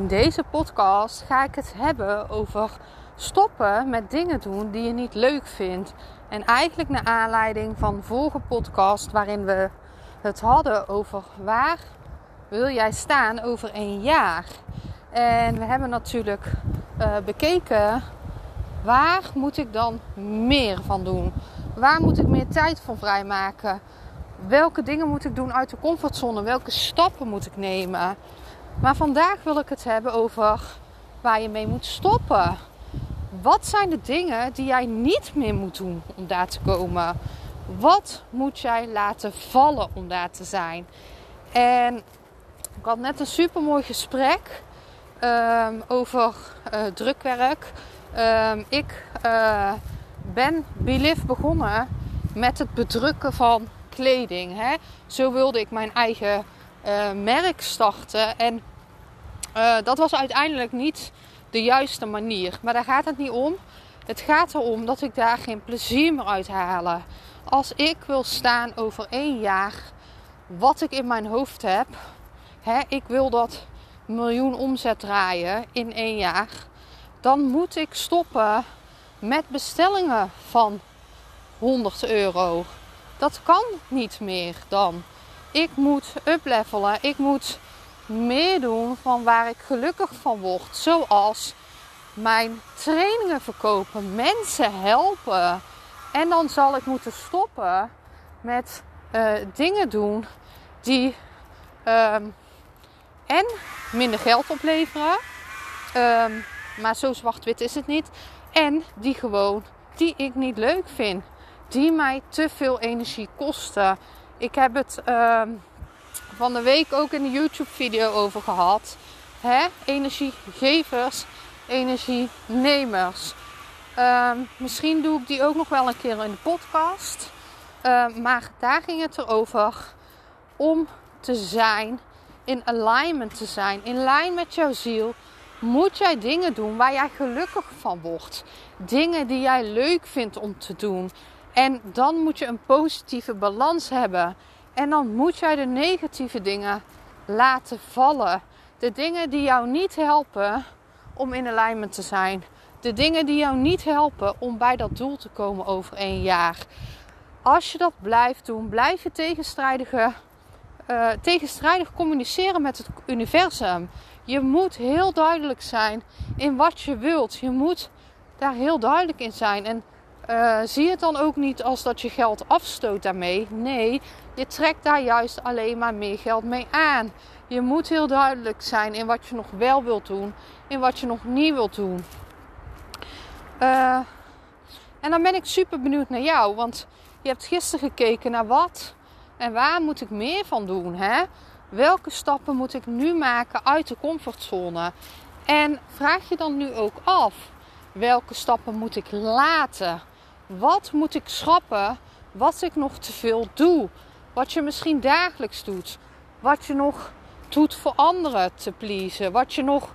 In deze podcast ga ik het hebben over stoppen met dingen doen die je niet leuk vindt. En eigenlijk naar aanleiding van vorige podcast waarin we het hadden over waar wil jij staan over een jaar. En we hebben natuurlijk uh, bekeken waar moet ik dan meer van doen? Waar moet ik meer tijd voor vrijmaken? Welke dingen moet ik doen uit de comfortzone? Welke stappen moet ik nemen? Maar vandaag wil ik het hebben over waar je mee moet stoppen. Wat zijn de dingen die jij niet meer moet doen om daar te komen? Wat moet jij laten vallen om daar te zijn? En ik had net een super mooi gesprek um, over uh, drukwerk. Um, ik uh, ben Belief begonnen met het bedrukken van kleding. Hè? Zo wilde ik mijn eigen uh, merk starten. En uh, dat was uiteindelijk niet de juiste manier. Maar daar gaat het niet om. Het gaat erom dat ik daar geen plezier meer uit haal. Als ik wil staan over één jaar, wat ik in mijn hoofd heb. Hè, ik wil dat miljoen omzet draaien in één jaar. Dan moet ik stoppen met bestellingen van 100 euro. Dat kan niet meer dan. Ik moet uplevelen. Ik moet meer doen van waar ik gelukkig van word. Zoals mijn trainingen verkopen, mensen helpen. En dan zal ik moeten stoppen met uh, dingen doen die um, en minder geld opleveren. Um, maar zo zwart-wit is het niet. En die gewoon, die ik niet leuk vind. Die mij te veel energie kosten. Ik heb het um, van de week ook in de YouTube-video over gehad. Hè? Energiegevers, energienemers. Um, misschien doe ik die ook nog wel een keer in de podcast. Um, maar daar ging het erover om te zijn, in alignment te zijn, in lijn met jouw ziel. Moet jij dingen doen waar jij gelukkig van wordt. Dingen die jij leuk vindt om te doen. En dan moet je een positieve balans hebben. En dan moet jij de negatieve dingen laten vallen. De dingen die jou niet helpen om in alignment te zijn. De dingen die jou niet helpen om bij dat doel te komen over een jaar. Als je dat blijft doen, blijf je tegenstrijdige, uh, tegenstrijdig communiceren met het universum. Je moet heel duidelijk zijn in wat je wilt. Je moet daar heel duidelijk in zijn. En uh, zie het dan ook niet als dat je geld afstoot daarmee. Nee, je trekt daar juist alleen maar meer geld mee aan. Je moet heel duidelijk zijn in wat je nog wel wilt doen, in wat je nog niet wilt doen. Uh, en dan ben ik super benieuwd naar jou, want je hebt gisteren gekeken naar wat en waar moet ik meer van doen. Hè? Welke stappen moet ik nu maken uit de comfortzone? En vraag je dan nu ook af, welke stappen moet ik laten? Wat moet ik schrappen? Wat ik nog te veel doe? Wat je misschien dagelijks doet? Wat je nog doet voor anderen te pleasen? Wat je nog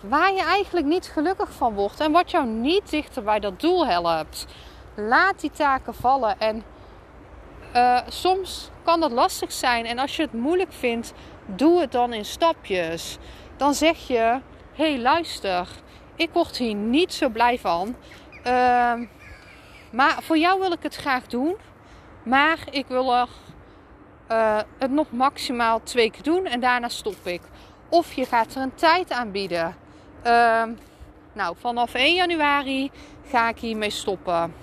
waar je eigenlijk niet gelukkig van wordt en wat jou niet dichter bij dat doel helpt. Laat die taken vallen en uh, soms kan dat lastig zijn en als je het moeilijk vindt, doe het dan in stapjes. Dan zeg je: hé, hey, luister, ik word hier niet zo blij van. Uh, maar voor jou wil ik het graag doen. Maar ik wil er uh, het nog maximaal twee keer doen en daarna stop ik. Of je gaat er een tijd aanbieden. Uh, nou, vanaf 1 januari ga ik hiermee stoppen.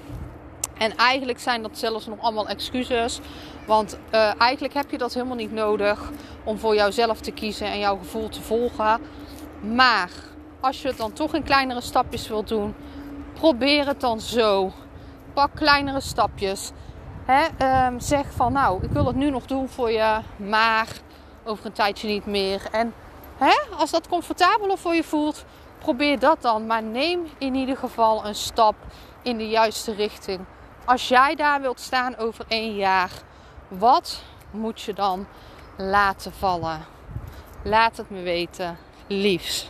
En eigenlijk zijn dat zelfs nog allemaal excuses. Want uh, eigenlijk heb je dat helemaal niet nodig om voor jouzelf te kiezen en jouw gevoel te volgen. Maar als je het dan toch in kleinere stapjes wilt doen, probeer het dan zo pak kleinere stapjes. ehm, zeg van nou, ik wil het nu nog doen voor je maag. Over een tijdje niet meer. En als dat comfortabeler voor je voelt, probeer dat dan. Maar neem in ieder geval een stap in de juiste richting. Als jij daar wilt staan over één jaar, wat moet je dan laten vallen? Laat het me weten, liefs.